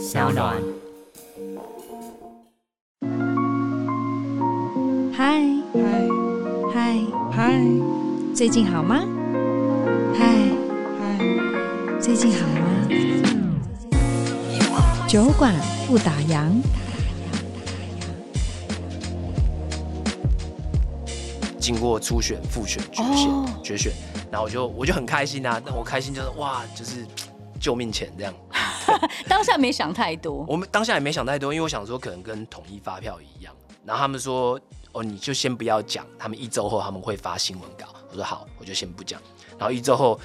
小暖。嗨嗨嗨嗨，最近好吗？嗨嗨，最近好吗？酒馆不打烊。经过初选、复选、决选、oh. 决选，然后我就我就很开心啊！那我开心就是哇，就是救命钱这样。当下没想太多，我们当下也没想太多，因为我想说可能跟统一发票一样。然后他们说哦，你就先不要讲，他们一周后他们会发新闻稿。我说好，我就先不讲。然后一周后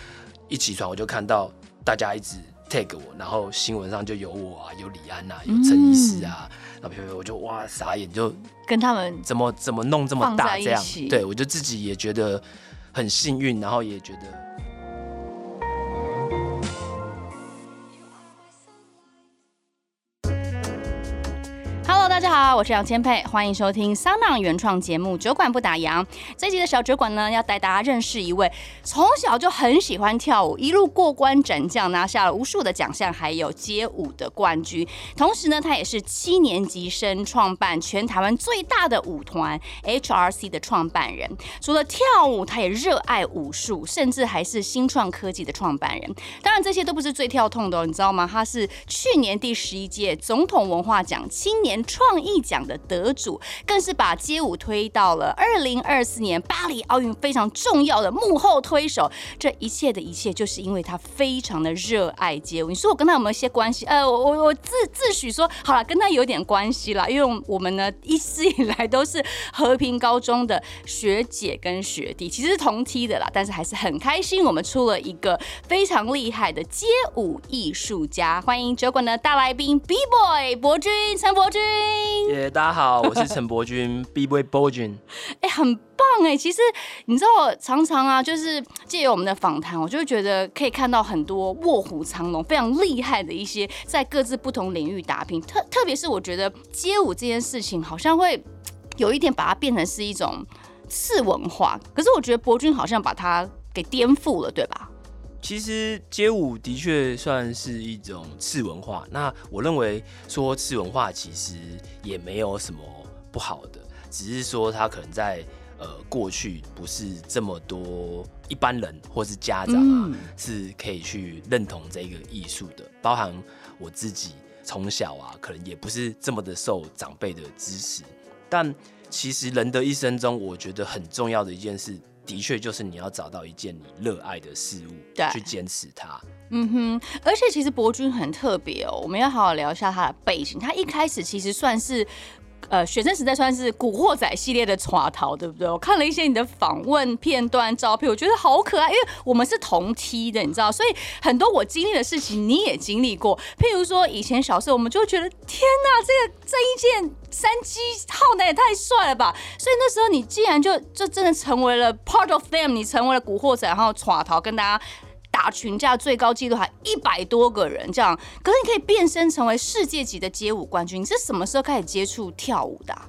一起床，我就看到大家一直 tag 我，然后新闻上就有我啊，有李安啊，有陈医师啊。嗯然后我就哇傻眼，就跟他们怎么怎么弄这么大这样，对，我就自己也觉得很幸运，然后也觉得。好，我是杨千霈，欢迎收听 SoundOn 原创节目《酒馆不打烊》。这集的小酒馆呢，要带大家认识一位从小就很喜欢跳舞，一路过关斩将，拿下了无数的奖项，还有街舞的冠军。同时呢，他也是七年级生创办全台湾最大的舞团 HRC 的创办人。除了跳舞，他也热爱武术，甚至还是新创科技的创办人。当然，这些都不是最跳痛的哦，你知道吗？他是去年第十一届总统文化奖青年创创奖的得主，更是把街舞推到了二零二四年巴黎奥运非常重要的幕后推手。这一切的一切，就是因为他非常的热爱街舞。你说我跟他有没有一些关系？呃，我我自自诩说好了，跟他有点关系啦，因为我们呢一直以来都是和平高中的学姐跟学弟，其实是同梯的啦，但是还是很开心，我们出了一个非常厉害的街舞艺术家。欢迎酒馆的大来宾 B Boy 博君陈博君。耶，yeah, 大家好，我是陈伯君，B-Boy 伯君。哎，很棒哎！其实你知道，常常啊，就是借由我们的访谈，我就会觉得可以看到很多卧虎藏龙、非常厉害的一些在各自不同领域打拼。特特别是我觉得街舞这件事情，好像会有一点把它变成是一种次文化。可是我觉得伯君好像把它给颠覆了，对吧？其实街舞的确算是一种次文化。那我认为说次文化其实也没有什么不好的，只是说它可能在呃过去不是这么多一般人或是家长啊是可以去认同这个艺术的。包含我自己从小啊，可能也不是这么的受长辈的支持。但其实人的一生中，我觉得很重要的一件事。的确，就是你要找到一件你热爱的事物，对，去坚持它。嗯哼，而且其实博君很特别哦，我们要好好聊一下他的背景。他一开始其实算是。呃，学生时代算是古惑仔系列的耍逃，对不对？我看了一些你的访问片段、照片，我觉得好可爱，因为我们是同梯的，你知道，所以很多我经历的事情你也经历过。譬如说，以前小时候我们就觉得，天哪，这个郑伊健山鸡浩南也太帅了吧！所以那时候你既然就就真的成为了 part of them，你成为了古惑仔，然后耍逃跟大家。打群架最高纪录还一百多个人，这样，可是你可以变身成为世界级的街舞冠军。你是什么时候开始接触跳舞的啊？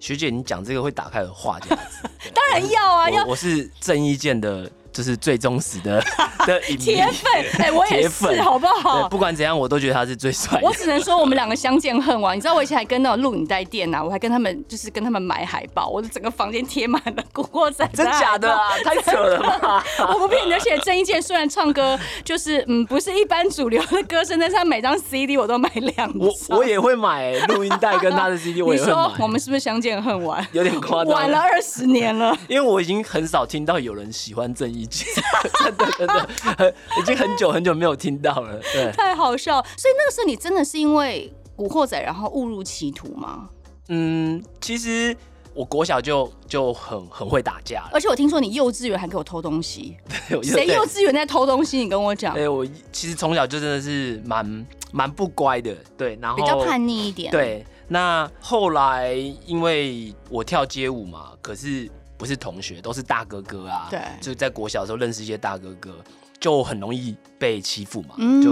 学姐，你讲这个会打开的话这样子，当然要啊，要。我是郑伊健的。就是最忠实的 的铁粉，哎、欸，我也是，粉好不好？不管怎样，我都觉得他是最帅。我只能说，我们两个相见恨晚。你知道，我以前还跟那种录影带店呐、啊，我还跟他们，就是跟他们买海报，我的整个房间贴满了古惑仔。真假的啊？太扯了吧！我不骗你，而且郑伊健虽然唱歌就是嗯不是一般主流的歌声，但是他每张 CD 我都买两张。我我也会买录音带跟他的 CD，我也会买。你说我们是不是相见恨晚？有点夸张，晚了二十年了。因为我已经很少听到有人喜欢郑伊健。真的真的很，已经很久很久没有听到了，对，太好笑。所以那个时候你真的是因为古惑仔然后误入歧途吗？嗯，其实我国小就就很很会打架，而且我听说你幼稚园还给我偷东西，谁幼稚园在偷东西？你跟我讲。对，我其实从小就真的是蛮蛮不乖的，对，然后比较叛逆一点。对，那后来因为我跳街舞嘛，可是。不是同学，都是大哥哥啊。对，就在国小的时候认识一些大哥哥，就很容易被欺负嘛。嗯，就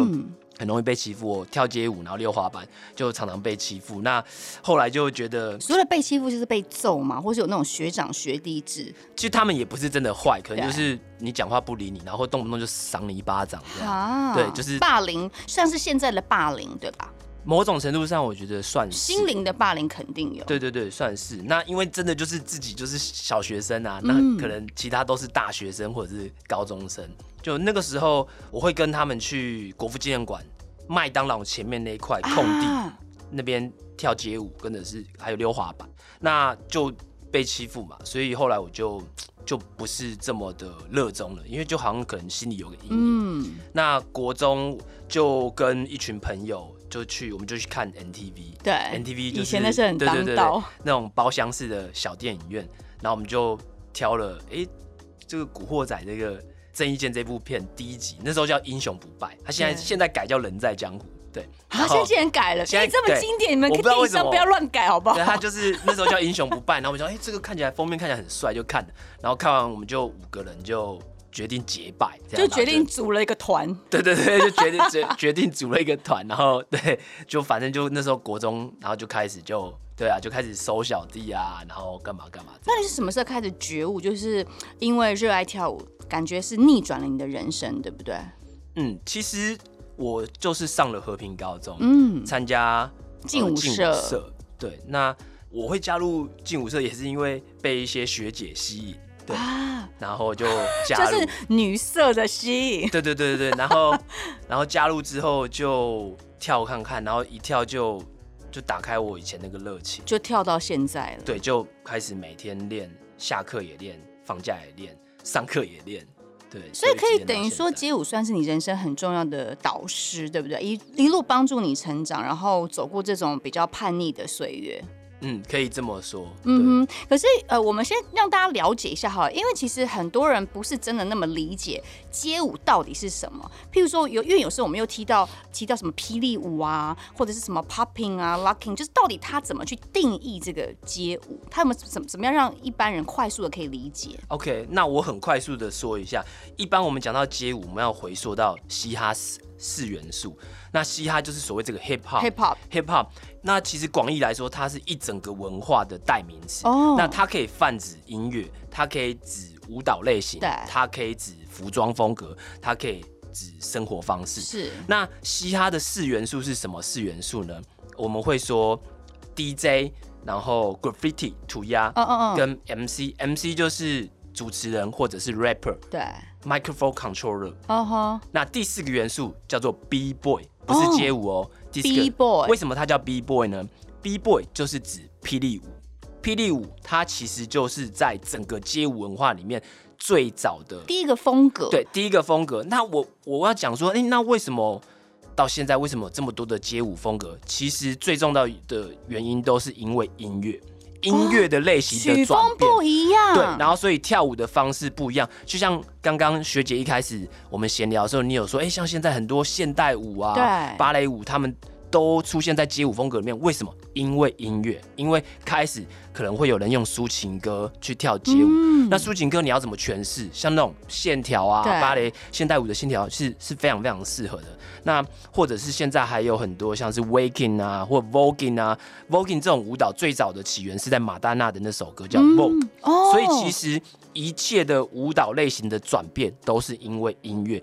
很容易被欺负。我跳街舞，然后溜滑板，就常常被欺负。那后来就觉得，除了被欺负，就是被揍嘛，或是有那种学长学弟制。其实他们也不是真的坏，可能就是你讲话不理你，然后动不动就赏你一巴掌。啊，对，就是霸凌，算是现在的霸凌，对吧？某种程度上，我觉得算是心灵的霸凌肯定有。对对对，算是。那因为真的就是自己就是小学生啊，那可能其他都是大学生或者是高中生。就那个时候，我会跟他们去国父纪念馆、麦当劳前面那一块空地、啊、那边跳街舞，跟的是还有溜滑板，那就被欺负嘛。所以后来我就就不是这么的热衷了，因为就好像可能心里有个阴影。嗯。那国中就跟一群朋友。就去，我们就去看 NTV，对，NTV 就是以前那是很当道，对对对对，那种包厢式的小电影院，然后我们就挑了，哎、欸，这个《古惑仔》这个郑伊健这部片第一集，那时候叫《英雄不败》，他现在现在改叫《人在江湖》，对，他现在竟然改了，现在这么经典，你们可以电影不要乱改好不好？对，他就是那时候叫《英雄不败》，然后我们说，哎、欸，这个看起来封面看起来很帅，就看了，然后看完我们就五个人就。决定结拜，就决定组了一个团。对对对，就决定决 决定组了一个团，然后对，就反正就那时候国中，然后就开始就对啊，就开始收小弟啊，然后干嘛干嘛。那你是什么时候开始觉悟？就是因为热爱跳舞，感觉是逆转了你的人生，对不对？嗯，其实我就是上了和平高中，嗯，参加劲舞社，呃、舞社。对，那我会加入劲舞社，也是因为被一些学姐吸引。对啊，然后就加入，就是女色的吸引。对对对对对，然后 然后加入之后就跳看看，然后一跳就就打开我以前那个热情，就跳到现在了。对，就开始每天练，下课也练，放假也练，上课也练。对，所以可以等于说街舞算是你人生很重要的导师，对不对？一一路帮助你成长，然后走过这种比较叛逆的岁月。嗯，可以这么说。嗯哼，可是呃，我们先让大家了解一下哈，因为其实很多人不是真的那么理解街舞到底是什么。譬如说有，因为有时候我们又提到提到什么霹雳舞啊，或者是什么 popping 啊，locking，就是到底它怎么去定义这个街舞？它有没有怎么怎么样让一般人快速的可以理解？OK，那我很快速的说一下，一般我们讲到街舞，我们要回溯到嘻哈四四元素。那嘻哈就是所谓这个 hip hop，hip hop，hip hop。那其实广义来说，它是一整个文化的代名词。哦。那它可以泛指音乐，它可以指舞蹈类型，对，它可以指服装风格，它可以指生活方式。是。那嘻哈的四元素是什么四元素呢？我们会说 DJ，然后 graffiti 涂鸦，嗯嗯嗯，跟 MC，MC 就是主持人或者是 rapper，对，microphone controller，嗯哼。那第四个元素叫做 B boy。不是街舞哦，B boy，为什么它叫 B boy 呢？B boy 就是指霹雳舞，霹雳舞它其实就是在整个街舞文化里面最早的第一个风格，对，第一个风格。那我我要讲说，哎、欸，那为什么到现在为什么这么多的街舞风格？其实最重要的原因都是因为音乐。音乐的类型的转变，曲风不一样，对，然后所以跳舞的方式不一样。就像刚刚学姐一开始我们闲聊的时候，你有说，哎、欸，像现在很多现代舞啊、芭蕾舞，他们都出现在街舞风格里面，为什么？因为音乐，因为开始可能会有人用抒情歌去跳街舞。嗯、那抒情歌你要怎么诠释？像那种线条啊，芭蕾现代舞的线条是是非常非常适合的。那或者是现在还有很多像是 Waking 啊，或 Voguing 啊，Voguing 这种舞蹈最早的起源是在马丹娜的那首歌叫 Vogue，嗯哦、所以其实一切的舞蹈类型的转变都是因为音乐，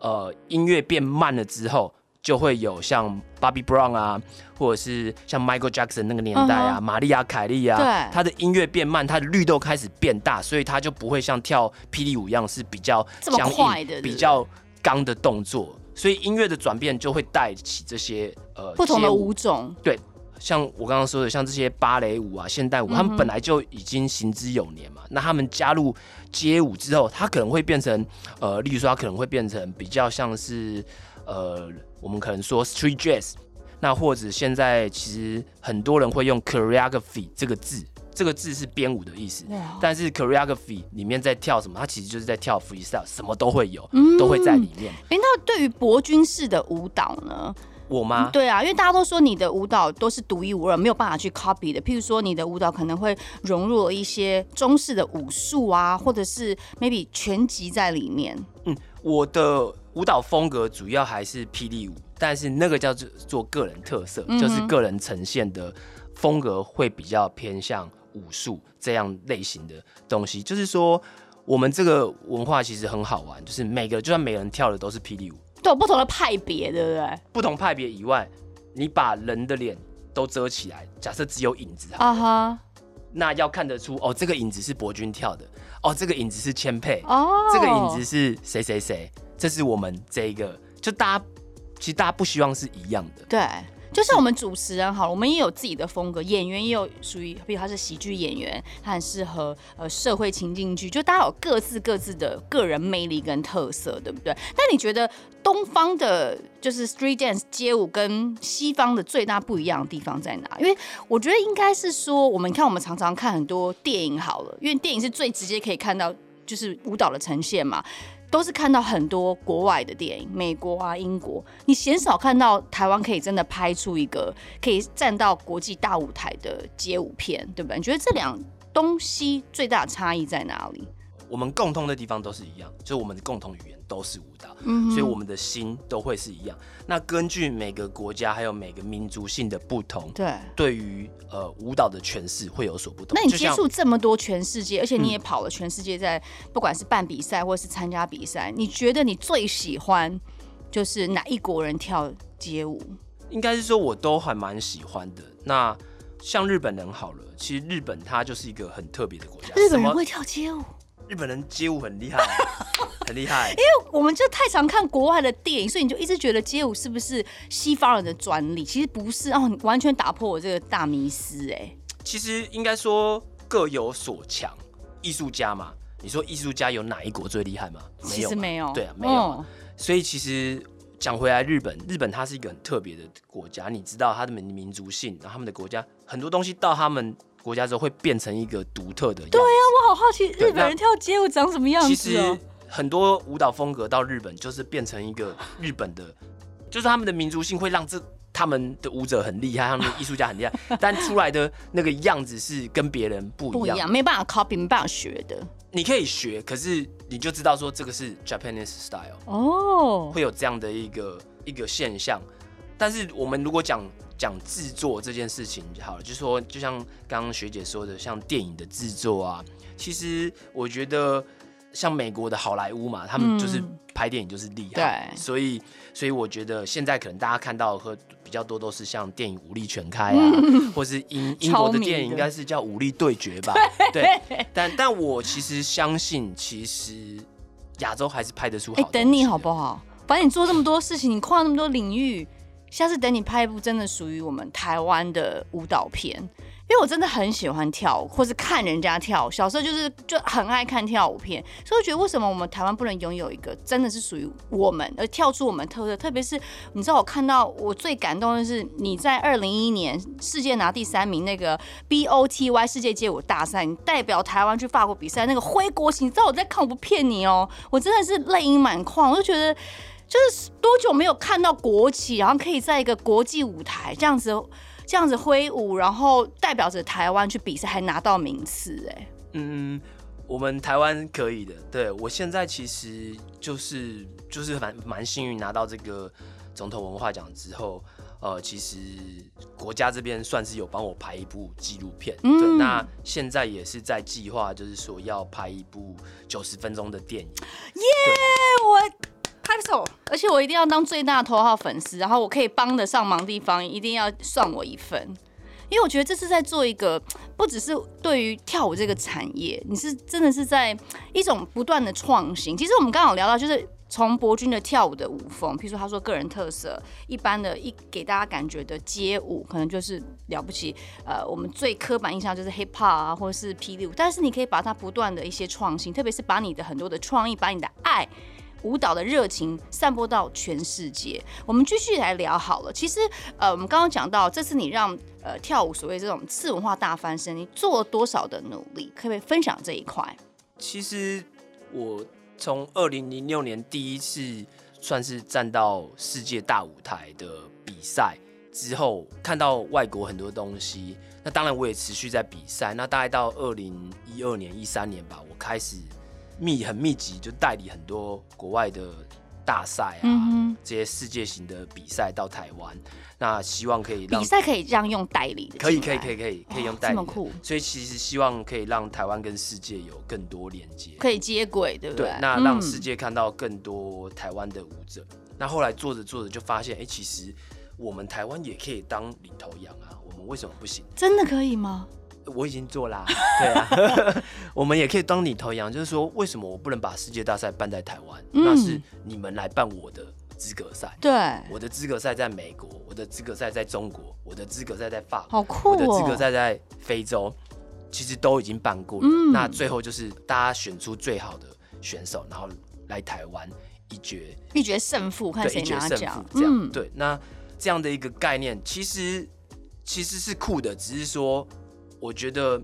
呃，音乐变慢了之后，就会有像 Bobby Brown 啊，或者是像 Michael Jackson 那个年代啊，玛丽亚凯莉啊，对，他的音乐变慢，他的律动开始变大，所以他就不会像跳霹雳舞一样是比较僵硬的、比较刚的动作。所以音乐的转变就会带起这些呃不同的舞种，对，像我刚刚说的，像这些芭蕾舞啊、现代舞，他们本来就已经行之有年嘛。那他们加入街舞之后，它可能会变成呃，例如说，它可能会变成比较像是呃，我们可能说 street jazz，那或者现在其实很多人会用 choreography 这个字。这个字是编舞的意思，但是 choreography 里面在跳什么？它其实就是在跳 freestyle，什么都会有，嗯、都会在里面。哎，那对于博君式的舞蹈呢？我吗？对啊，因为大家都说你的舞蹈都是独一无二，没有办法去 copy 的。譬如说，你的舞蹈可能会融入了一些中式的武术啊，或者是 maybe 拳击在里面。嗯，我的舞蹈风格主要还是霹雳舞，但是那个叫做做个人特色，嗯、就是个人呈现的风格会比较偏向。武术这样类型的东西，就是说我们这个文化其实很好玩，就是每个就算每个人跳的都是霹雳舞，都有不同的派别，对不对？不同派别以外，你把人的脸都遮起来，假设只有影子啊哈，uh-huh. 那要看得出哦，这个影子是博君跳的，哦，这个影子是千佩，哦，oh. 这个影子是谁谁谁，这是我们这一个，就大家其实大家不希望是一样的，对。就像我们主持人好了，我们也有自己的风格，演员也有属于，比如他是喜剧演员，他很适合呃社会情境剧，就大家有各自各自的个人魅力跟特色，对不对？那你觉得东方的就是 street dance 街舞跟西方的最大不一样的地方在哪？因为我觉得应该是说，我们看我们常常看很多电影好了，因为电影是最直接可以看到就是舞蹈的呈现嘛。都是看到很多国外的电影，美国啊、英国，你鲜少看到台湾可以真的拍出一个可以站到国际大舞台的街舞片，对不对？你觉得这两东西最大的差异在哪里？我们共通的地方都是一样，就是我们的共同语言都是舞蹈，嗯，所以我们的心都会是一样。那根据每个国家还有每个民族性的不同，对，对于呃舞蹈的诠释会有所不同。那你接触这么多全世界，而且你也跑了全世界，在不管是办比赛或是参加比赛，你觉得你最喜欢就是哪一国人跳街舞？应该是说我都还蛮喜欢的。那像日本人好了，其实日本它就是一个很特别的国家。日本人会跳街舞？日本人街舞很厉害，很厉害。因为我们就太常看国外的电影，所以你就一直觉得街舞是不是西方人的专利？其实不是哦，你完全打破我这个大迷思哎。其实应该说各有所强，艺术家嘛。你说艺术家有哪一国最厉害吗？其实没有。对啊，没有。哦。所以其实讲回来，日本，日本它是一个很特别的国家。你知道它的民民族性，然后他们的国家很多东西到他们。国家之后会变成一个独特的。对呀、啊，我好好奇日本人跳街舞长什么样子、喔。其实很多舞蹈风格到日本就是变成一个日本的，就是他们的民族性会让这他们的舞者很厉害，他们的艺术家很厉害，但出来的那个样子是跟别人不一样，不一样，没办法 copy，没办法学的。你可以学，可是你就知道说这个是 Japanese style 哦，会有这样的一个一个现象。但是我们如果讲。讲制作这件事情就好了，就是说，就像刚刚学姐说的，像电影的制作啊，其实我觉得像美国的好莱坞嘛，他们就是拍电影就是厉害，对，所以所以我觉得现在可能大家看到和比较多都是像电影《武力全开》啊，或是英英国的电影应该是叫《武力对决》吧，对，但但我其实相信，其实亚洲还是拍得出好。哎，等你好不好？反正你做这么多事情，你跨那么多领域。下次等你拍一部真的属于我们台湾的舞蹈片，因为我真的很喜欢跳舞，或是看人家跳。小时候就是就很爱看跳舞片，所以我觉得为什么我们台湾不能拥有一个真的是属于我们，而跳出我们特色？特别是你知道，我看到我最感动的是你在二零一一年世界拿第三名那个 BOTY 世界街舞大赛，你代表台湾去法国比赛那个挥国旗，你知道我在看，我不骗你哦，我真的是泪盈满眶，我就觉得。就是多久没有看到国旗，然后可以在一个国际舞台这样子这样子挥舞，然后代表着台湾去比赛，还拿到名次，哎，嗯，我们台湾可以的。对，我现在其实就是就是蛮蛮幸运拿到这个总统文化奖之后，呃，其实国家这边算是有帮我拍一部纪录片，嗯、对，那现在也是在计划，就是说要拍一部九十分钟的电影，耶，yeah, 我。而且我一定要当最大的头号粉丝，然后我可以帮得上忙的地方，一定要算我一份，因为我觉得这是在做一个，不只是对于跳舞这个产业，你是真的是在一种不断的创新。其实我们刚好聊到，就是从博君的跳舞的舞风，譬如说他说个人特色，一般的一给大家感觉的街舞，可能就是了不起，呃，我们最刻板印象就是 hip hop 啊，或者是霹雳舞，但是你可以把它不断的一些创新，特别是把你的很多的创意，把你的爱。舞蹈的热情散播到全世界。我们继续来聊好了。其实，呃，我们刚刚讲到，这次你让呃跳舞所谓这种次文化大翻身，你做了多少的努力？可不可以分享这一块？其实我从二零零六年第一次算是站到世界大舞台的比赛之后，看到外国很多东西。那当然，我也持续在比赛。那大概到二零一二年、一三年吧，我开始。密很密集，就代理很多国外的大赛啊，嗯、这些世界型的比赛到台湾，那希望可以让比赛可以这样用代理的，可以可以可以可以可以用代理，这么酷，所以其实希望可以让台湾跟世界有更多连接，可以接轨，对不对？对，那让世界看到更多台湾的舞者。嗯、那后来做着做着就发现，哎、欸，其实我们台湾也可以当领头羊啊，我们为什么不行？真的可以吗？我已经做啦，对啊，我们也可以当你头羊，就是说，为什么我不能把世界大赛办在台湾？嗯、那是你们来办我的资格赛，对，我的资格赛在美国，我的资格赛在中国，我的资格赛在法国，好酷哦，我的资格赛在非洲，其实都已经办过了。嗯、那最后就是大家选出最好的选手，然后来台湾一决一决胜负，看谁拿奖，这样、嗯、对。那这样的一个概念，其实其实是酷的，只是说。我觉得，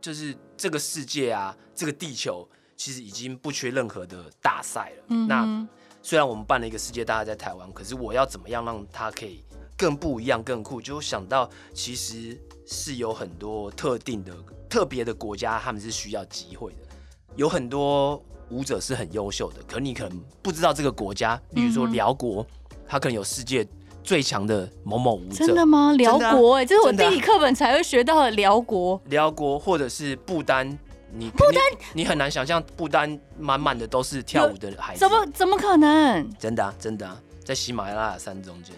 就是这个世界啊，这个地球其实已经不缺任何的大赛了。嗯、那虽然我们办了一个世界大赛在台湾，可是我要怎么样让它可以更不一样、更酷？就想到其实是有很多特定的、特别的国家，他们是需要机会的。有很多舞者是很优秀的，可你可能不知道这个国家，例如说辽国，它可能有世界。最强的某某舞者，真的吗？辽国哎，这是我地理课本才会学到的辽国。辽国或者是不丹，你不丹，你很难想象不丹满满的都是跳舞的孩子，怎么怎么可能？真的啊，真的啊，在喜马拉雅山中间，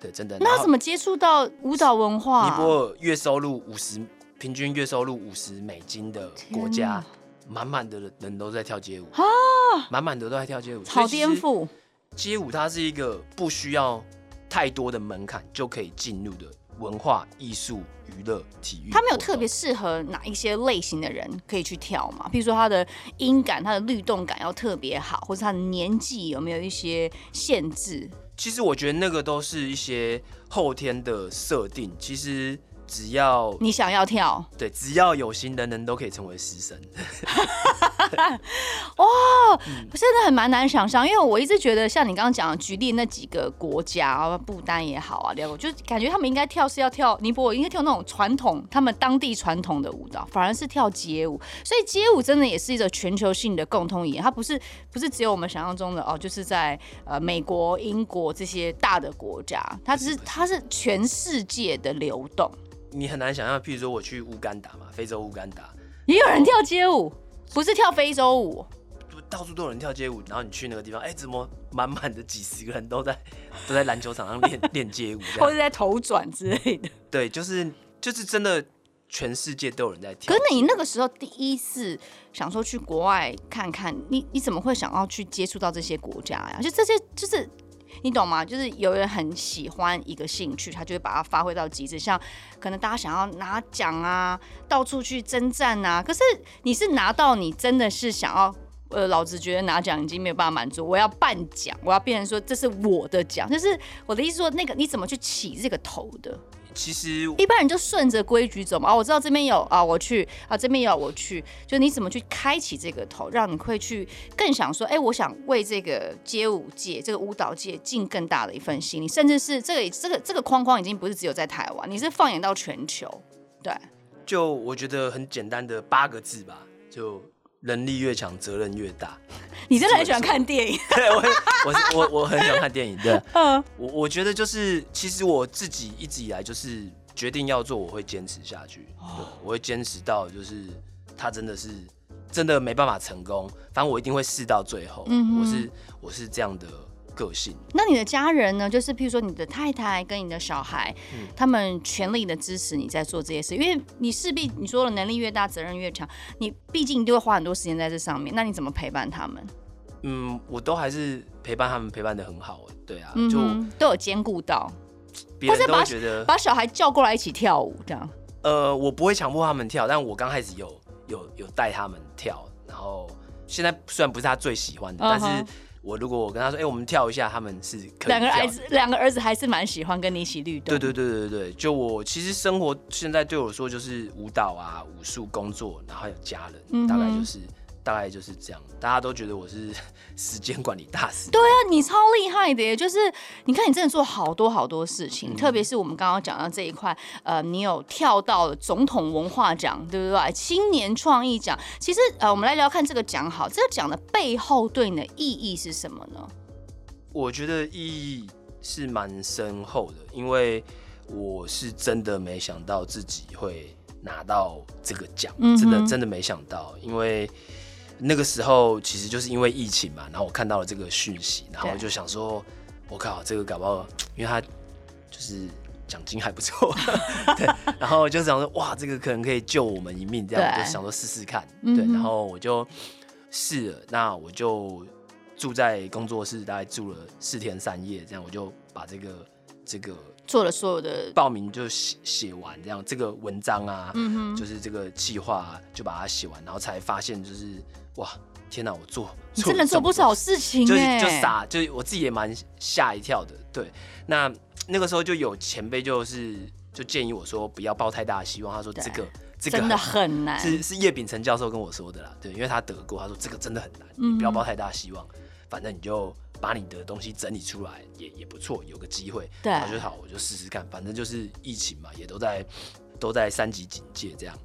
对，真的。那怎么接触到舞蹈文化？尼泊尔月收入五十，平均月收入五十美金的国家，满满的人都在跳街舞啊，满满的都在跳街舞，好颠覆。街舞它是一个不需要。太多的门槛就可以进入的文化艺术娱乐体育，它没有特别适合哪一些类型的人可以去跳嘛？比如说它的音感、它的律动感要特别好，或者他的年纪有没有一些限制？其实我觉得那个都是一些后天的设定。其实。只要你想要跳，对，只要有心，人人都可以成为师生。哇，真的很蛮难想象，因为我一直觉得，像你刚刚讲的举例那几个国家，不丹也好啊，我就感觉他们应该跳是要跳尼泊尔，应该跳那种传统，他们当地传统的舞蹈，反而是跳街舞。所以街舞真的也是一个全球性的共通语言，它不是不是只有我们想象中的哦，就是在呃美国、英国这些大的国家，它只是它是全世界的流动。你很难想象，譬如说我去乌干达嘛，非洲乌干达也有人跳街舞，不是跳非洲舞，就到处都有人跳街舞。然后你去那个地方，哎、欸，怎么满满的几十个人都在 都在篮球场上练 练街舞，或者在头转之类的？对，就是就是真的，全世界都有人在跳。可是你那个时候第一次想说去国外看看，你你怎么会想要去接触到这些国家呀？就这些就是。你懂吗？就是有人很喜欢一个兴趣，他就会把它发挥到极致。像可能大家想要拿奖啊，到处去征战啊。可是你是拿到，你真的是想要，呃，老子觉得拿奖已经没有办法满足，我要办奖，我要变成说这是我的奖。就是我的意思说，那个你怎么去起这个头的？其实一般人就顺着规矩走嘛。啊，我知道这边有啊，我去啊，这边有我去。就你怎么去开启这个头，让你会去更想说，哎、欸，我想为这个街舞界、这个舞蹈界尽更大的一份心力，甚至是这个这个这个框框已经不是只有在台湾，你是放眼到全球。对，就我觉得很简单的八个字吧，就能力越强，责任越大。你真的很喜欢看电影？对，我我我我很喜欢看电影。对，嗯，我我觉得就是，其实我自己一直以来就是决定要做，我会坚持下去。对，我会坚持到就是他真的是真的没办法成功，反正我一定会试到最后。嗯，我是我是这样的个性。那你的家人呢？就是譬如说你的太太跟你的小孩，嗯、他们全力的支持你在做这些事，因为你势必你说的能力越大，责任越强，你毕竟就会花很多时间在这上面。那你怎么陪伴他们？嗯，我都还是陪伴他们，陪伴的很好。对啊，嗯、就都有兼顾到，别人都会觉得把，把小孩叫过来一起跳舞这样。呃，我不会强迫他们跳，但我刚开始有有有带他们跳，然后现在虽然不是他最喜欢的，但是。我如果我跟他说，哎、欸，我们跳一下，他们是可以。两个儿子，两个儿子还是蛮喜欢跟你一起律动。对对对对对，就我其实生活现在对我说就是舞蹈啊、武术、工作，然后还有家人，嗯、大概就是。大概就是这样，大家都觉得我是 时间管理大师。对啊，你超厉害的耶！就是你看，你真的做好多好多事情，嗯、特别是我们刚刚讲到这一块，呃，你有跳到了总统文化奖，对不对？青年创意奖，其实呃，我们来聊看这个奖好，这个奖的背后对你的意义是什么呢？我觉得意义是蛮深厚的，因为我是真的没想到自己会拿到这个奖，嗯、真的真的没想到，因为。那个时候其实就是因为疫情嘛，然后我看到了这个讯息，然后我就想说，我靠，这个搞不好，因为他就就是奖金还不错，对，然后就想说哇，这个可能可以救我们一命，这样我就想说试试看，对，然后我就试了，那我就住在工作室，大概住了四天三夜，这样我就把这个这个做了所有的报名就写写完，这样这个文章啊，嗯就是这个计划就把它写完，然后才发现就是哇。天哪，我做，你真的做不少事情，就是就傻，就我自己也蛮吓一跳的。对，那那个时候就有前辈就是就建议我说不要抱太大的希望，他说这个这个真的很难，是是叶秉成教授跟我说的啦。对，因为他得过，他说这个真的很难，你不要抱太大希望，反正你就把你的东西整理出来也也不错，有个机会，对，然后就好，我就试试看，反正就是疫情嘛，也都在都在三级警戒这样，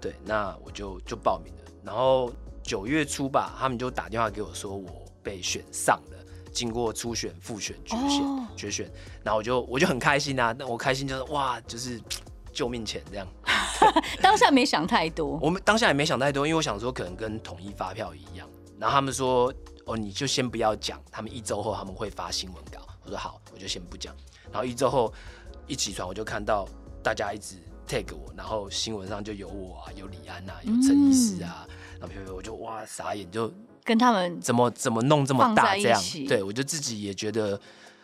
对，那我就就报名了，然后。九月初吧，他们就打电话给我说我被选上了，经过初选、复选、决选、oh. 决选，然后我就我就很开心啊，那我开心就是哇，就是救命钱这样。当下没想太多，我们当下也没想太多，因为我想说可能跟统一发票一样。然后他们说哦，你就先不要讲，他们一周后他们会发新闻稿。我说好，我就先不讲。然后一周后一起床，我就看到大家一直 tag 我，然后新闻上就有我啊，有李安啊，有陈医师啊。嗯然后我就哇傻眼，就跟他们怎么怎么弄这么大这样，对我就自己也觉得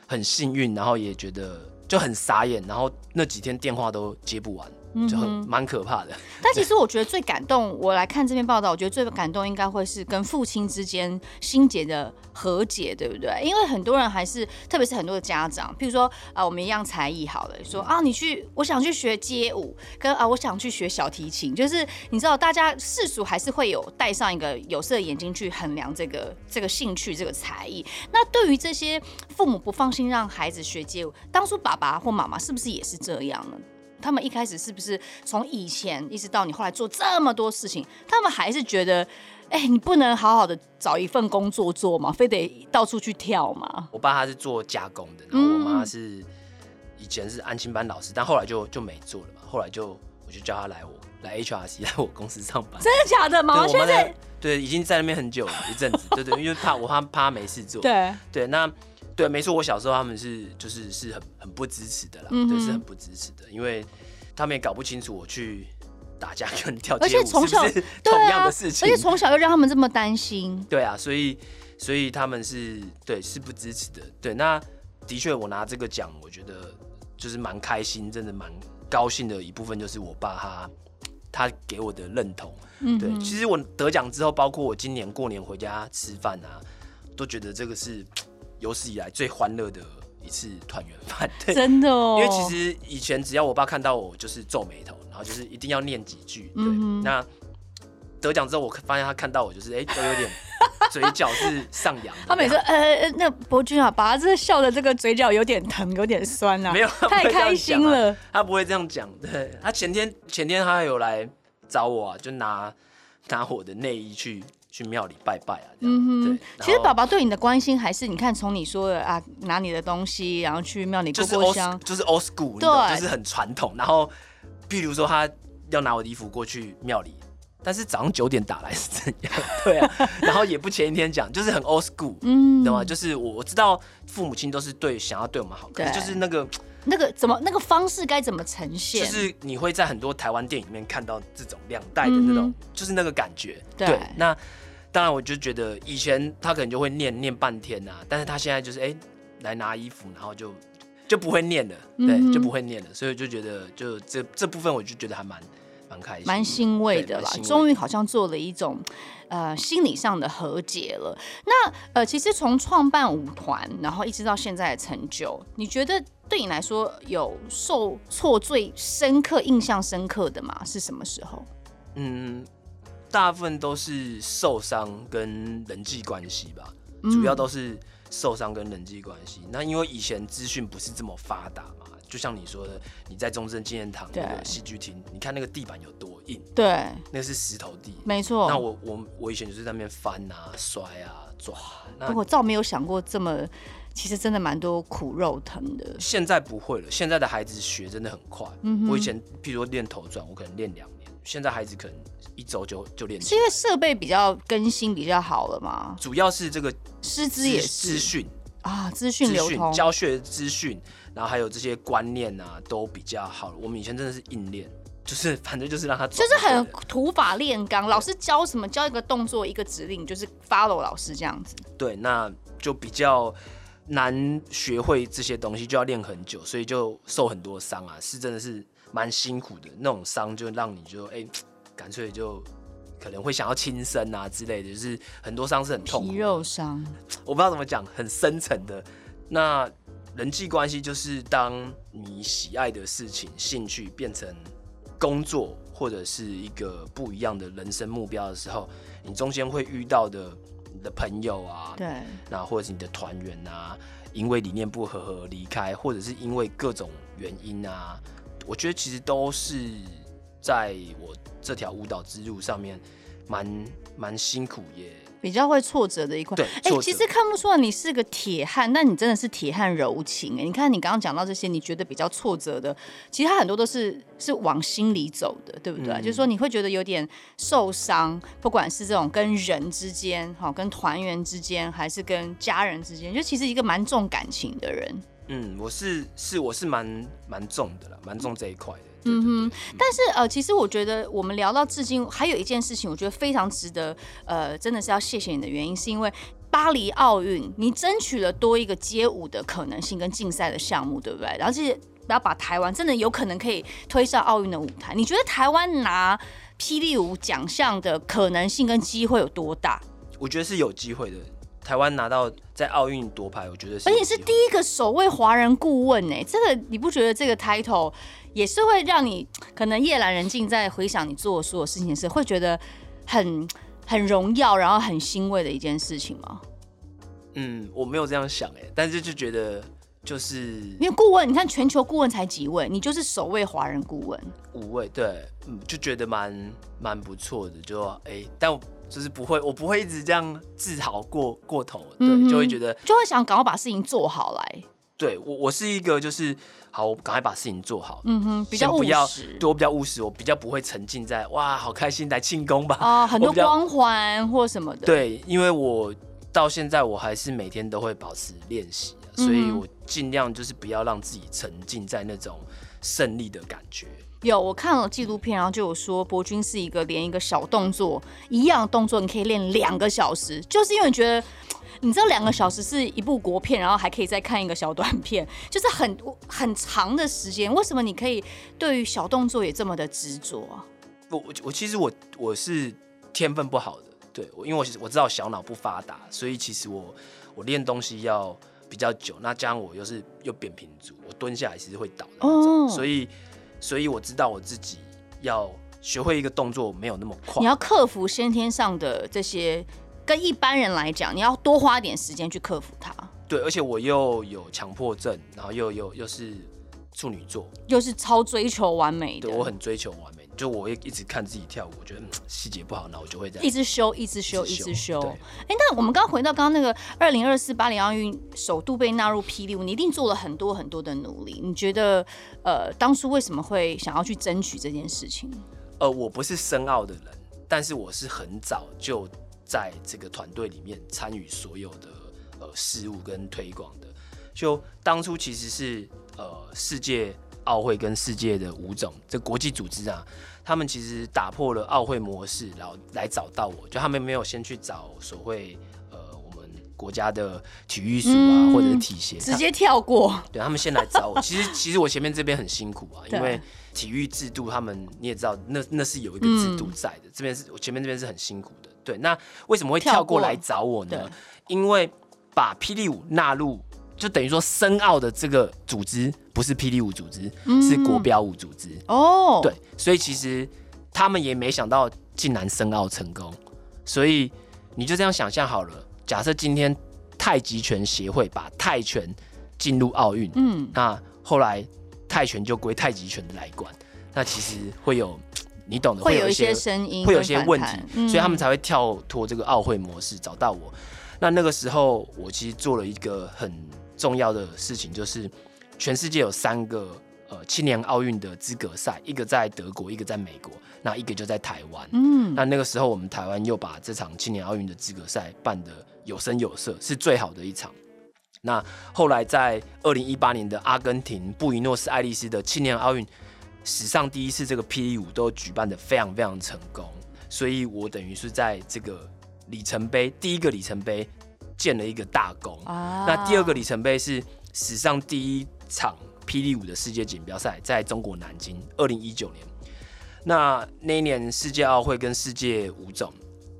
很幸运，然后也觉得就很傻眼，然后那几天电话都接不完。就很蛮可怕的，但其实我觉得最感动，我来看这篇报道，我觉得最感动应该会是跟父亲之间心结的和解，对不对？因为很多人还是，特别是很多的家长，譬如说啊，我们一样才艺好了，说啊，你去，我想去学街舞，跟啊，我想去学小提琴，就是你知道，大家世俗还是会有戴上一个有色的眼睛去衡量这个这个兴趣这个才艺。那对于这些父母不放心让孩子学街舞，当初爸爸或妈妈是不是也是这样呢？他们一开始是不是从以前一直到你后来做这么多事情，他们还是觉得，哎、欸，你不能好好的找一份工作做吗？非得到处去跳吗？我爸他是做加工的，然后我妈是以前是安亲班老师，但后来就就没做了嘛。后来就我就叫他来我来 HRC 来我公司上班。真的假的吗？我现在对已经在那边很久了一阵子，对，对对，因为怕我怕怕他没事做。对对，那。对，没错，我小时候他们是就是是很很不支持的啦，嗯、对，是很不支持的，因为他们也搞不清楚我去打架跟跳街舞是不是同样的事情，而且从小又让他们这么担心。对啊，所以所以他们是对是不支持的。对，那的确我拿这个奖，我觉得就是蛮开心，真的蛮高兴的一部分就是我爸他他给我的认同。嗯，对，其实我得奖之后，包括我今年过年回家吃饭啊，都觉得这个是。有史以来最欢乐的一次团圆饭，对，真的哦。因为其实以前只要我爸看到我，就是皱眉头，然后就是一定要念几句。对，嗯、那得奖之后，我发现他看到我，就是哎、欸，都有点 嘴角是上扬。他每次呃，那伯君啊，爸这笑的这个嘴角有点疼，有点酸啊，没有，太开心了。他不会这样讲，对，他前天前天他有来找我啊，就拿拿我的内衣去。去庙里拜拜啊，嗯哼，对。其实爸爸对你的关心还是，你看从你说的啊，拿你的东西，然后去庙里过过香，就是 old school，对，就是很传统。然后，譬如说他要拿我的衣服过去庙里，但是早上九点打来是怎样？对啊，然后也不前一天讲，就是很 old school，嗯，懂吗？就是我我知道父母亲都是对想要对我们好，可是就是那个。那个怎么那个方式该怎么呈现？就是你会在很多台湾电影里面看到这种两代的那种，嗯、就是那个感觉。对，对，那当然我就觉得以前他可能就会念念半天呐、啊，但是他现在就是哎、欸、来拿衣服，然后就就不会念了，对，嗯、就不会念了，所以就觉得就这这部分我就觉得还蛮蛮开心，蛮欣慰的啦，终于好像做了一种。呃，心理上的和解了。那呃，其实从创办舞团，然后一直到现在的成就，你觉得对你来说有受挫最深刻、印象深刻的吗？是什么时候？嗯，大部分都是受伤跟人际关系吧，主要都是受伤跟人际关系。嗯、那因为以前资讯不是这么发达嘛。就像你说的，你在中正纪念堂那个戏剧厅，你看那个地板有多硬，对，那是石头地，没错。那我我我以前就是在那边翻啊、摔啊、抓。那我倒没有想过这么，其实真的蛮多苦肉疼的。现在不会了，现在的孩子学真的很快。嗯，我以前譬如说练头转，我可能练两年，现在孩子可能一周就就练。是因为设备比较更新比较好了吗？主要是这个师资也是资讯。啊，资讯流通、教学资讯，然后还有这些观念啊，都比较好。我们以前真的是硬练，就是反正就是让他就是很土法炼钢，老师教什么教一个动作一个指令，就是 follow 老师这样子。对，那就比较难学会这些东西，就要练很久，所以就受很多伤啊，是真的是蛮辛苦的。那种伤就让你就哎，干脆就。可能会想要轻生啊之类的，就是很多伤是很痛，皮肉伤，我不知道怎么讲，很深层的。那人际关系就是当你喜爱的事情、兴趣变成工作或者是一个不一样的人生目标的时候，你中间会遇到的你的朋友啊，对，那或者是你的团员啊，因为理念不合而离开，或者是因为各种原因啊，我觉得其实都是。在我这条舞蹈之路上面，蛮蛮辛苦耶比较会挫折的一块。对，哎、欸，其实看不出来你是个铁汉，但你真的是铁汉柔情。哎，你看你刚刚讲到这些，你觉得比较挫折的，其实他很多都是是往心里走的，对不对？嗯、就是说你会觉得有点受伤，不管是这种跟人之间，哈，跟团员之间，还是跟家人之间，就其实一个蛮重感情的人。嗯，我是是我是蛮蛮重的啦，蛮重这一块的。嗯哼，但是呃，其实我觉得我们聊到至今，还有一件事情，我觉得非常值得呃，真的是要谢谢你的原因，是因为巴黎奥运，你争取了多一个街舞的可能性跟竞赛的项目，对不对？然后这些要把台湾真的有可能可以推上奥运的舞台，你觉得台湾拿霹雳舞奖项的可能性跟机会有多大？我觉得是有机会的。台湾拿到在奥运夺牌，我觉得是，而且是第一个首位华人顾问呢。这个你不觉得这个 title 也是会让你可能夜阑人静，在回想你做的所有事情时，会觉得很很荣耀，然后很欣慰的一件事情吗？嗯，我没有这样想哎，但是就觉得就是因为顾问，你看全球顾问才几位，你就是首位华人顾问，五位，对，嗯，就觉得蛮蛮不错的，就哎，但我。就是不会，我不会一直这样自豪过过头，对，嗯、就会觉得就会想赶快把事情做好来。对我，我是一个就是好，我赶快把事情做好。嗯哼，比较务实。对我比较务实，我比较不会沉浸在哇，好开心来庆功吧啊，很多光环或什么的。对，因为我到现在我还是每天都会保持练习，所以我尽量就是不要让自己沉浸在那种胜利的感觉。有，我看了纪录片，然后就有说博君是一个连一个小动作一样的动作，你可以练两个小时，就是因为你觉得，你知道两个小时是一部国片，然后还可以再看一个小短片，就是很 很长的时间。为什么你可以对于小动作也这么的执着啊？我我我其实我我是天分不好的，对，我因为我我知道小脑不发达，所以其实我我练东西要比较久。那加上我又是又扁平足，我蹲下来其实会倒的那种，哦，所以。所以我知道我自己要学会一个动作没有那么快，你要克服先天上的这些，跟一般人来讲，你要多花点时间去克服它。对，而且我又有强迫症，然后又又又是处女座，又是超追求完美的。对，我很追求完美。就我会一直看自己跳舞，我觉得细节不好，那我就会这样一直修，一直修，一直修。哎、欸，那我们刚回到刚刚那个二零二四巴黎奥运首度被纳入霹雳舞，你一定做了很多很多的努力。你觉得，呃，当初为什么会想要去争取这件事情？呃，我不是深奥的人，但是我是很早就在这个团队里面参与所有的呃事务跟推广的。就当初其实是呃世界。奥会跟世界的舞种，这国际组织啊，他们其实打破了奥会模式，然后来找到我，就他们没有先去找所谓呃我们国家的体育署啊，嗯、或者是体协，直接跳过。对，他们先来找我。其实 其实我前面这边很辛苦啊，因为体育制度他们你也知道，那那是有一个制度在的。嗯、这边是我前面这边是很辛苦的。对，那为什么会跳过来找我呢？因为把霹雳舞纳入。就等于说，申奥的这个组织不是霹雳舞组织，嗯、是国标舞组织。哦，对，所以其实他们也没想到竟然申奥成功。所以你就这样想象好了，假设今天太极拳协会把泰拳进入奥运，嗯，那后来泰拳就归太极拳的来管，那其实会有你懂的，会有一些声音，会有一些问题，嗯、所以他们才会跳脱这个奥会模式找到我。那那个时候，我其实做了一个很。重要的事情就是，全世界有三个呃青年奥运的资格赛，一个在德国，一个在美国，那一个就在台湾。嗯，那那个时候我们台湾又把这场青年奥运的资格赛办得有声有色，是最好的一场。那后来在二零一八年的阿根廷布宜诺斯艾利斯的青年奥运，史上第一次这个霹雳舞都举办得非常非常成功，所以我等于是在这个里程碑第一个里程碑建了一个大功。啊、那第二个里程碑是史上第一场霹雳舞的世界锦标赛，在中国南京，二零一九年。那那一年世界奥会跟世界舞总，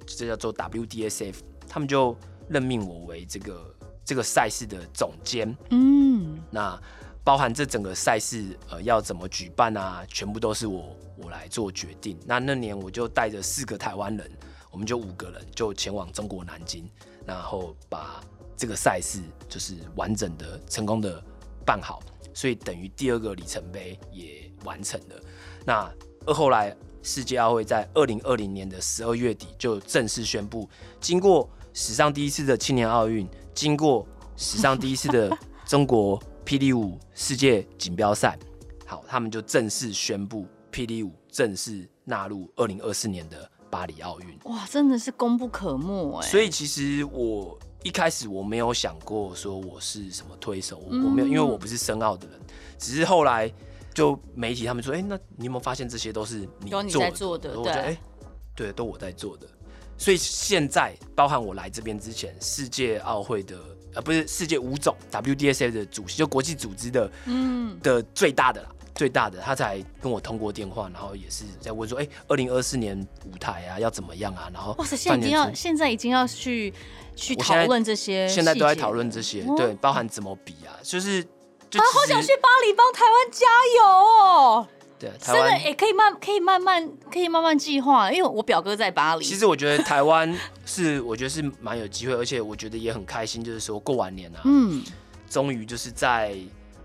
这叫做 WDSF，他们就任命我为这个这个赛事的总监。嗯，那。包含这整个赛事，呃，要怎么举办啊，全部都是我我来做决定。那那年我就带着四个台湾人，我们就五个人就前往中国南京，然后把这个赛事就是完整的、成功的办好。所以等于第二个里程碑也完成了。那而后来世界奥会在二零二零年的十二月底就正式宣布，经过史上第一次的青年奥运，经过史上第一次的中国。霹雳舞世界锦标赛，好，他们就正式宣布霹雳舞正式纳入二零二四年的巴黎奥运。哇，真的是功不可没哎！所以其实我一开始我没有想过说我是什么推手，嗯、我没有，因为我不是申奥的人。只是后来就媒体他们说，哎、欸，那你有没有发现这些都是你做的？你在做的，对，哎、欸，对，都我在做的。所以现在包含我来这边之前，世界奥会的。呃，不是世界五总 WDSF 的主席，就国际组织的，嗯，的最大的啦，最大的，他才跟我通过电话，然后也是在问说，哎、欸，二零二四年舞台啊，要怎么样啊？然后，哇塞，现在已经要，现在已经要去去讨论这些，现在都在讨论这些，对，包含怎么比啊，就是，就啊，好想去巴黎帮台湾加油哦。对，真的也，可以慢，可以慢慢，可以慢慢计划。因为我表哥在巴黎。其实我觉得台湾是，我觉得是蛮有机会，而且我觉得也很开心，就是说过完年啊，嗯，终于就是在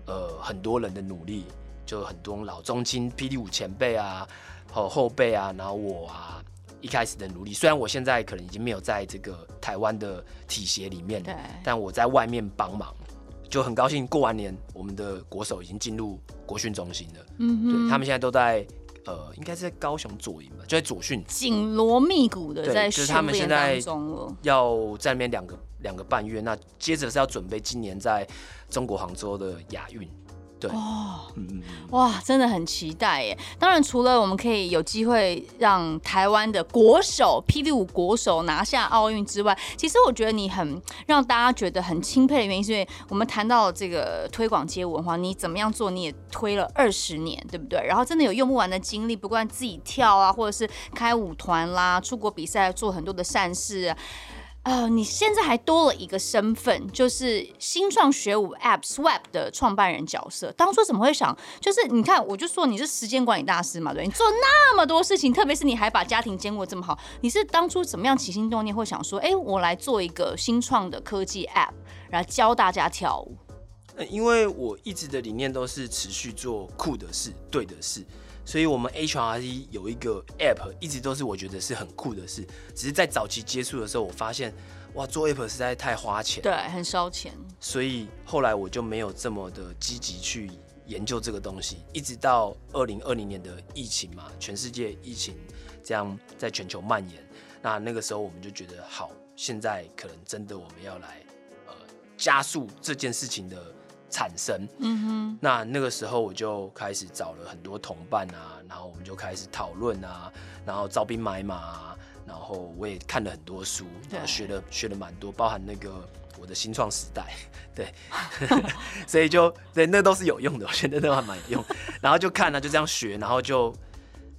呃很多人的努力，就很多老中青霹雳舞前辈啊，和后辈啊，然后我啊一开始的努力，虽然我现在可能已经没有在这个台湾的体协里面，对，但我在外面帮忙。就很高兴，过完年，我们的国手已经进入国训中心了。嗯哼，对，他们现在都在，呃，应该是在高雄左营吧，就在左训，紧锣密鼓的在训练当中了。要在那边两个两个半月，那接着是要准备今年在中国杭州的亚运。对哦，嗯，哇，真的很期待耶！当然，除了我们可以有机会让台湾的国手霹雳舞国手拿下奥运之外，其实我觉得你很让大家觉得很钦佩的原因，是因为我们谈到这个推广街舞文化，你怎么样做，你也推了二十年，对不对？然后真的有用不完的精力，不管自己跳啊，或者是开舞团啦，出国比赛做很多的善事啊。呃，你现在还多了一个身份，就是新创学舞 App Swap 的创办人角色。当初怎么会想？就是你看，我就说你是时间管理大师嘛，对，你做那么多事情，特别是你还把家庭兼顾这么好，你是当初怎么样起心动念会想说，哎，我来做一个新创的科技 App，然后教大家跳舞？因为我一直的理念都是持续做酷的事，对的事。所以，我们 HRC 有一个 App，一直都是我觉得是很酷的事。只是在早期接触的时候，我发现，哇，做 App 实在太花钱，对，很烧钱。所以后来我就没有这么的积极去研究这个东西。一直到二零二零年的疫情嘛，全世界疫情这样在全球蔓延，那那个时候我们就觉得，好，现在可能真的我们要来呃加速这件事情的。产生，嗯哼，那那个时候我就开始找了很多同伴啊，然后我们就开始讨论啊，然后招兵买马啊，然后我也看了很多书，然后学了学了蛮多，包含那个我的新创时代，对，所以就对，那都是有用的，我觉得都还蛮有用。然后就看了，就这样学，然后就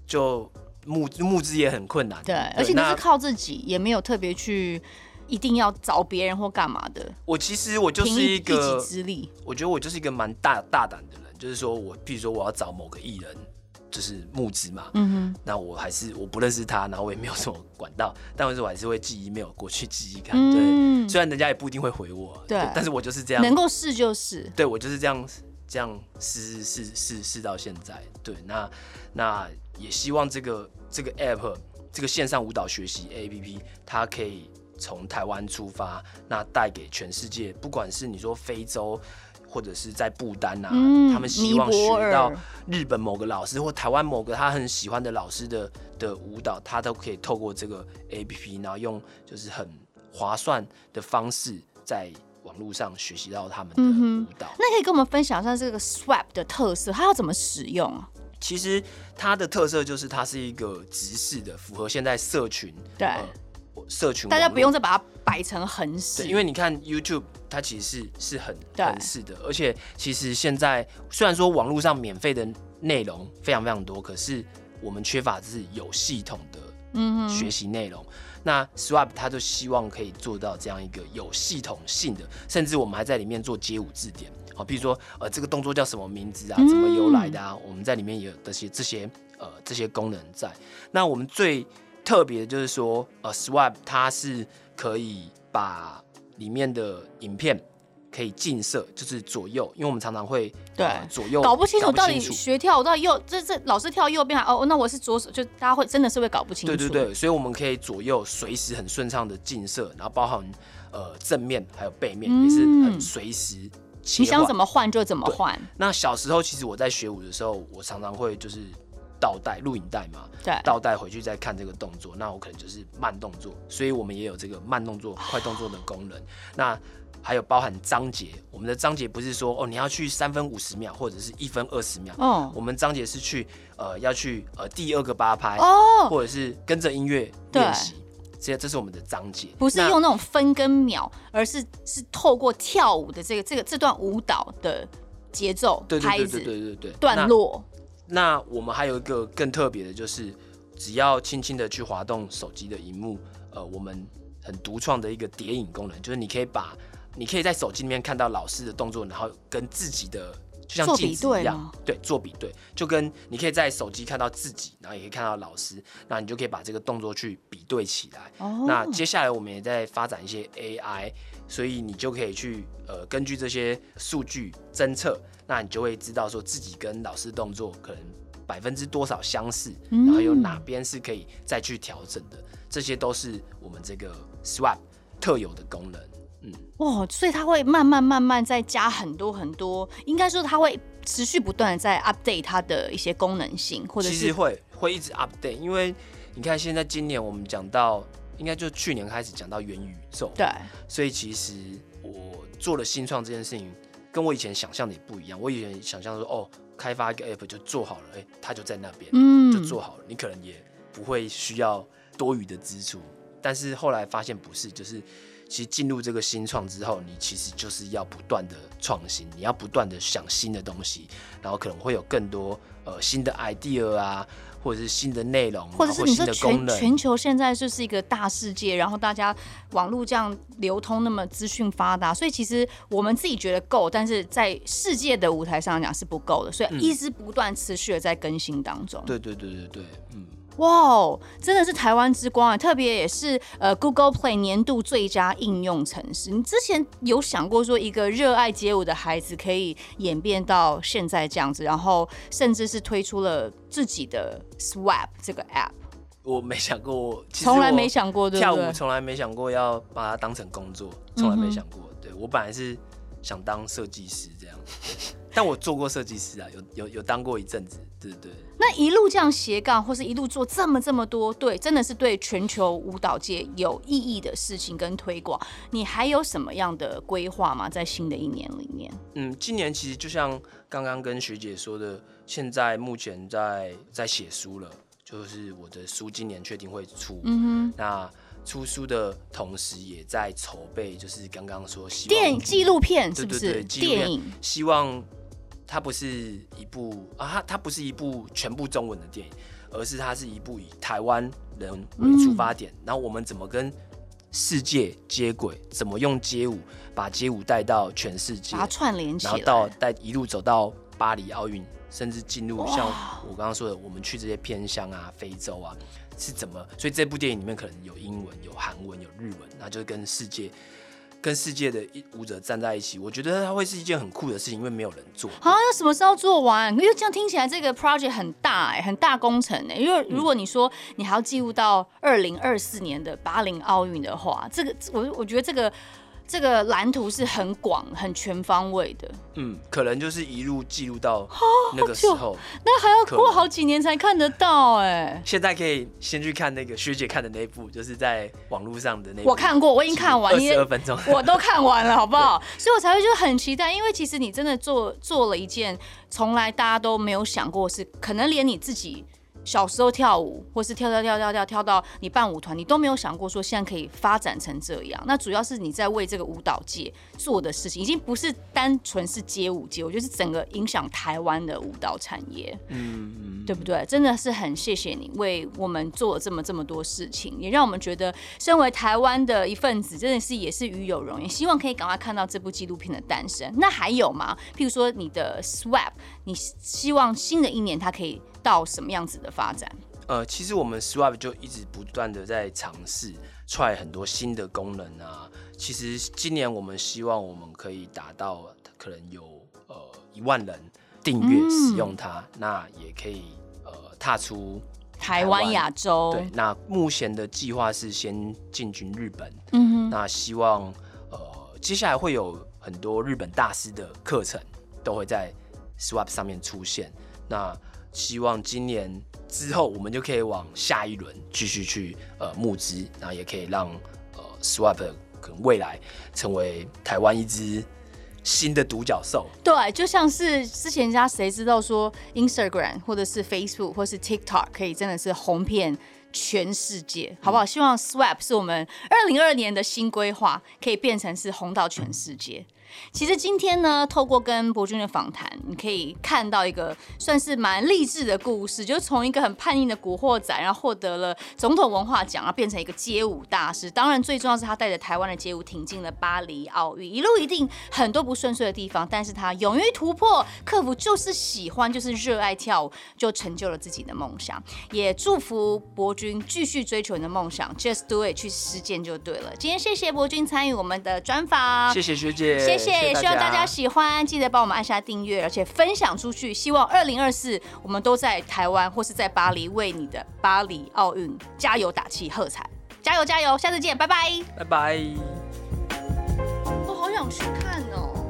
就募募资也很困难，对，对，而且那是靠自己，也没有特别去。一定要找别人或干嘛的？我其实我就是一个一己之力。我觉得我就是一个蛮大大胆的人，就是说我，譬如说我要找某个艺人，就是募资嘛，嗯哼，那我还是我不认识他，然后我也没有什么管道，但是我还是会寄 email 过去寄一看，嗯、对，虽然人家也不一定会回我，对，对，但是我就是这样，能够试就是，对我就是这样这样试试试试到现在，对，那那也希望这个这个 app 这个线上舞蹈学习 app 它可以。从台湾出发，那带给全世界，不管是你说非洲，或者是在不丹啊，嗯、他们希望学到日本某个老师或台湾某个他很喜欢的老师的的舞蹈，他都可以透过这个 APP，然后用就是很划算的方式，在网络上学习到他们的舞蹈。嗯、那可以跟我们分享一下这个 SWAP 的特色，它要怎么使用啊？其实它的特色就是它是一个直视的，符合现在社群对。呃社群，大家不用再把它摆成横式，因为你看 YouTube，它其实是是很横式的，而且其实现在虽然说网络上免费的内容非常非常多，可是我们缺乏的是有系统的嗯学习内容。嗯、那 SWAP 它就希望可以做到这样一个有系统性的，甚至我们还在里面做街舞字典，好，比如说呃这个动作叫什么名字啊，怎么由来的啊，嗯、我们在里面也有这些这些呃这些功能在。那我们最特别的就是说，呃，SWAP 它是可以把里面的影片可以近摄，就是左右，因为我们常常会对、呃、左右搞不清楚到底学跳舞到底右，这这老是跳右边还哦，那我是左手，就大家会真的是会搞不清楚。对对对，所以我们可以左右随时很顺畅的近摄，然后包含呃正面还有背面、嗯、也是很随时你想怎么换就怎么换。那小时候其实我在学舞的时候，我常常会就是。倒带录影带嘛，对，倒带回去再看这个动作，那我可能就是慢动作，所以我们也有这个慢动作、快动作的功能。那还有包含章节，我们的章节不是说哦，你要去三分五十秒或者是一分二十秒，哦，我们章节是去呃要去呃第二个八拍哦，或者是跟着音乐练习，这这是我们的章节，不是用那种分跟秒，而是是透过跳舞的这个这个这段舞蹈的节奏、拍子、对对对对。段落。那我们还有一个更特别的，就是只要轻轻的去滑动手机的荧幕，呃，我们很独创的一个叠影功能，就是你可以把，你可以在手机里面看到老师的动作，然后跟自己的就像镜子一样，对，做比对，就跟你可以在手机看到自己，然后也可以看到老师，那你就可以把这个动作去比对起来。哦。那接下来我们也在发展一些 AI，所以你就可以去呃根据这些数据侦测。那你就会知道说自己跟老师动作可能百分之多少相似，然后有哪边是可以再去调整的，这些都是我们这个 SWAP 特有的功能。嗯，哇，所以它会慢慢慢慢再加很多很多，应该说它会持续不断的在 update 它的一些功能性，或者是其实会会一直 update，因为你看现在今年我们讲到，应该就去年开始讲到元宇宙，对，所以其实我做了新创这件事情。跟我以前想象的也不一样。我以前想象说，哦，开发一个 app 就做好了，哎、欸，它就在那边，嗯，就做好了，你可能也不会需要多余的支出。但是后来发现不是，就是其实进入这个新创之后，你其实就是要不断的创新，你要不断的想新的东西，然后可能会有更多呃新的 idea 啊。或者是新的内容，或者是你说全全球现在就是一个大世界，然后大家网络这样流通，那么资讯发达，所以其实我们自己觉得够，但是在世界的舞台上讲是不够的，所以一直不断持续的在更新当中。对对对对对，嗯。哇哦，真的是台湾之光啊！特别也是呃，Google Play 年度最佳应用程式。你之前有想过说，一个热爱街舞的孩子可以演变到现在这样子，然后甚至是推出了自己的 SWAP 这个 App？我没想过，从来没想过？跳舞从来没想过要把它当成工作，从来没想过。嗯、对我本来是想当设计师这样。但我做过设计师啊，有有有当过一阵子，对对对。那一路这样斜杠，或是一路做这么这么多，对，真的是对全球舞蹈界有意义的事情跟推广。你还有什么样的规划吗？在新的一年里面？嗯，今年其实就像刚刚跟学姐说的，现在目前在在写书了，就是我的书今年确定会出。嗯哼，那。出书的同时，也在筹备，就是刚刚说希望，电影纪录片是不是？对对对，电影希望它不是一部啊，它它不是一部全部中文的电影，而是它是一部以台湾人为出发点，嗯、然后我们怎么跟世界接轨，怎么用街舞把街舞带到全世界，把它串联起来，然后到带一路走到巴黎奥运，甚至进入像我刚刚说的，我们去这些偏乡啊、非洲啊。是怎么？所以这部电影里面可能有英文、有韩文、有日文，那就是跟世界、跟世界的舞者站在一起。我觉得它会是一件很酷的事情，因为没有人做。好，那什么时候做完？因为这样听起来这个 project 很大哎、很大工程哎、因为如果你说你还要记录到二零二四年的巴黎奥运的话，这个我我觉得这个这个蓝图是很广、很全方位的。嗯，可能就是一路记录到那个时候，那还要过好几年才看得到哎。现在可以先去看那个学姐看的那一部，就是在网络上的那部。我看过，我已经看完，二十二分钟，我都看完了，好不好？所以我才会就很期待，因为其实你真的做做了一件从来大家都没有想过是，可能连你自己。小时候跳舞，或是跳跳跳跳跳跳到你办舞团，你都没有想过说现在可以发展成这样。那主要是你在为这个舞蹈界做的事情，已经不是单纯是街舞界，我觉得是整个影响台湾的舞蹈产业，嗯，对不对？真的是很谢谢你为我们做了这么这么多事情，也让我们觉得身为台湾的一份子，真的是也是与有荣焉。希望可以赶快看到这部纪录片的诞生。那还有吗？譬如说你的 SWAP，你希望新的一年它可以。到什么样子的发展？呃，其实我们 SWAP 就一直不断的在尝试，try 很多新的功能啊。其实今年我们希望我们可以达到可能有呃一万人订阅使用它，嗯、那也可以呃踏出台湾亚洲。对，那目前的计划是先进军日本。嗯哼，那希望呃接下来会有很多日本大师的课程都会在 SWAP 上面出现。那希望今年之后，我们就可以往下一轮继续去呃募资，然后也可以让呃 SWAP 可能未来成为台湾一只新的独角兽。对，就像是之前人家谁知道说 Instagram 或者是 Facebook 或是 TikTok 可以真的是红遍全世界，好不好？嗯、希望 SWAP 是我们二零二二年的新规划，可以变成是红到全世界。其实今天呢，透过跟博君的访谈，你可以看到一个算是蛮励志的故事，就是从一个很叛逆的古惑仔，然后获得了总统文化奖，然后变成一个街舞大师。当然，最重要是他带着台湾的街舞挺进了巴黎奥运，一路一定很多不顺遂的地方，但是他勇于突破，克服就是喜欢，就是热爱跳舞，就成就了自己的梦想。也祝福博君继续追求你的梦想，Just do it，去实践就对了。今天谢谢博君参与我们的专访，谢谢学姐，谢谢。谢谢，也希望大家喜欢，记得帮我们按下订阅，而且分享出去。希望二零二四我们都在台湾或是在巴黎为你的巴黎奥运加油打气喝彩，加油加油！下次见，拜拜，拜拜。我好想去看哦。